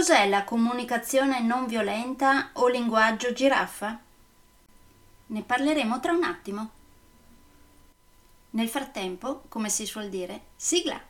Cos'è la comunicazione non violenta o linguaggio giraffa? Ne parleremo tra un attimo. Nel frattempo, come si suol dire, sigla!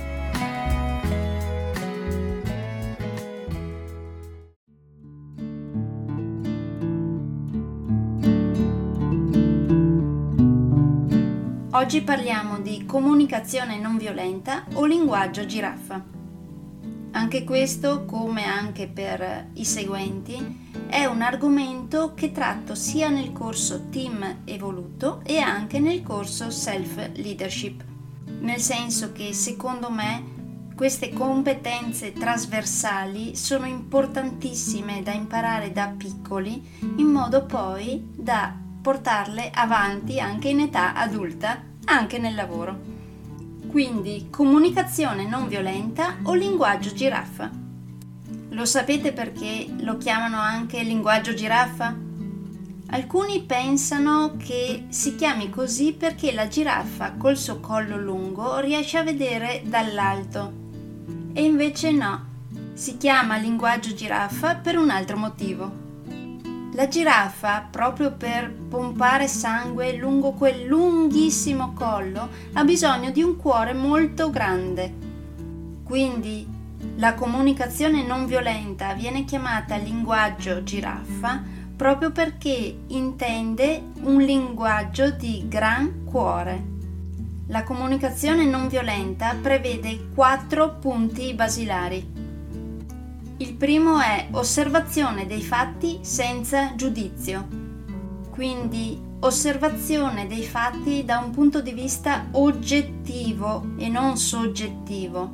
Oggi parliamo di comunicazione non violenta o linguaggio giraffa. Anche questo, come anche per i seguenti, è un argomento che tratto sia nel corso Team Evoluto e anche nel corso Self Leadership, nel senso che secondo me queste competenze trasversali sono importantissime da imparare da piccoli in modo poi da portarle avanti anche in età adulta anche nel lavoro. Quindi comunicazione non violenta o linguaggio giraffa. Lo sapete perché lo chiamano anche linguaggio giraffa? Alcuni pensano che si chiami così perché la giraffa col suo collo lungo riesce a vedere dall'alto. E invece no, si chiama linguaggio giraffa per un altro motivo. La giraffa, proprio per pompare sangue lungo quel lunghissimo collo, ha bisogno di un cuore molto grande. Quindi la comunicazione non violenta viene chiamata linguaggio giraffa proprio perché intende un linguaggio di gran cuore. La comunicazione non violenta prevede quattro punti basilari. Il primo è osservazione dei fatti senza giudizio, quindi osservazione dei fatti da un punto di vista oggettivo e non soggettivo,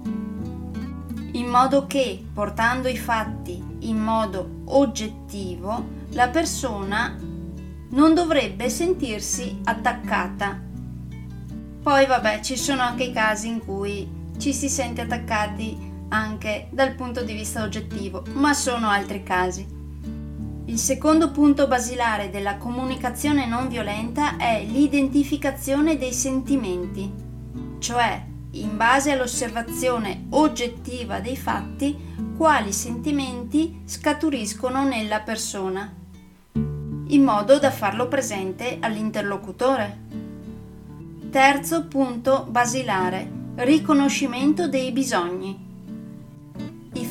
in modo che portando i fatti in modo oggettivo la persona non dovrebbe sentirsi attaccata. Poi vabbè, ci sono anche i casi in cui ci si sente attaccati anche dal punto di vista oggettivo, ma sono altri casi. Il secondo punto basilare della comunicazione non violenta è l'identificazione dei sentimenti, cioè in base all'osservazione oggettiva dei fatti quali sentimenti scaturiscono nella persona, in modo da farlo presente all'interlocutore. Terzo punto basilare, riconoscimento dei bisogni.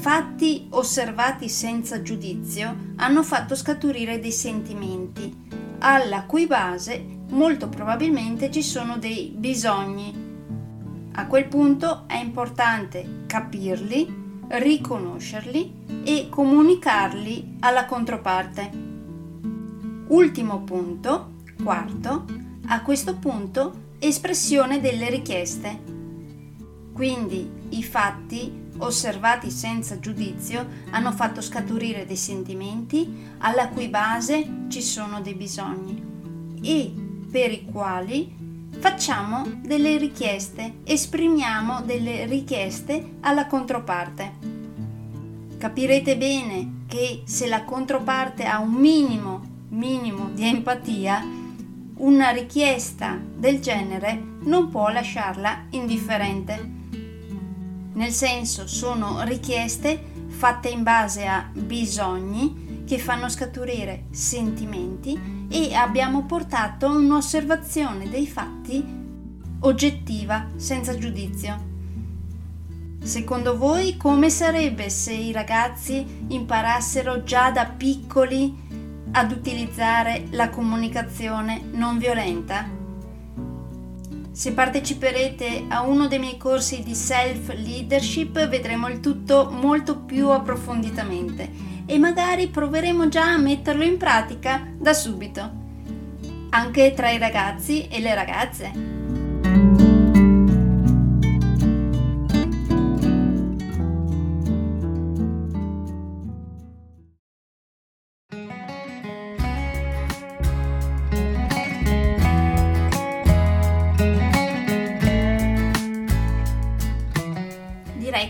Fatti osservati senza giudizio hanno fatto scaturire dei sentimenti, alla cui base molto probabilmente ci sono dei bisogni. A quel punto è importante capirli, riconoscerli e comunicarli alla controparte. Ultimo punto, quarto, a questo punto espressione delle richieste. Quindi i fatti osservati senza giudizio, hanno fatto scaturire dei sentimenti alla cui base ci sono dei bisogni e per i quali facciamo delle richieste, esprimiamo delle richieste alla controparte. Capirete bene che se la controparte ha un minimo, minimo di empatia, una richiesta del genere non può lasciarla indifferente. Nel senso sono richieste fatte in base a bisogni che fanno scaturire sentimenti e abbiamo portato un'osservazione dei fatti oggettiva, senza giudizio. Secondo voi come sarebbe se i ragazzi imparassero già da piccoli ad utilizzare la comunicazione non violenta? Se parteciperete a uno dei miei corsi di self leadership vedremo il tutto molto più approfonditamente e magari proveremo già a metterlo in pratica da subito, anche tra i ragazzi e le ragazze.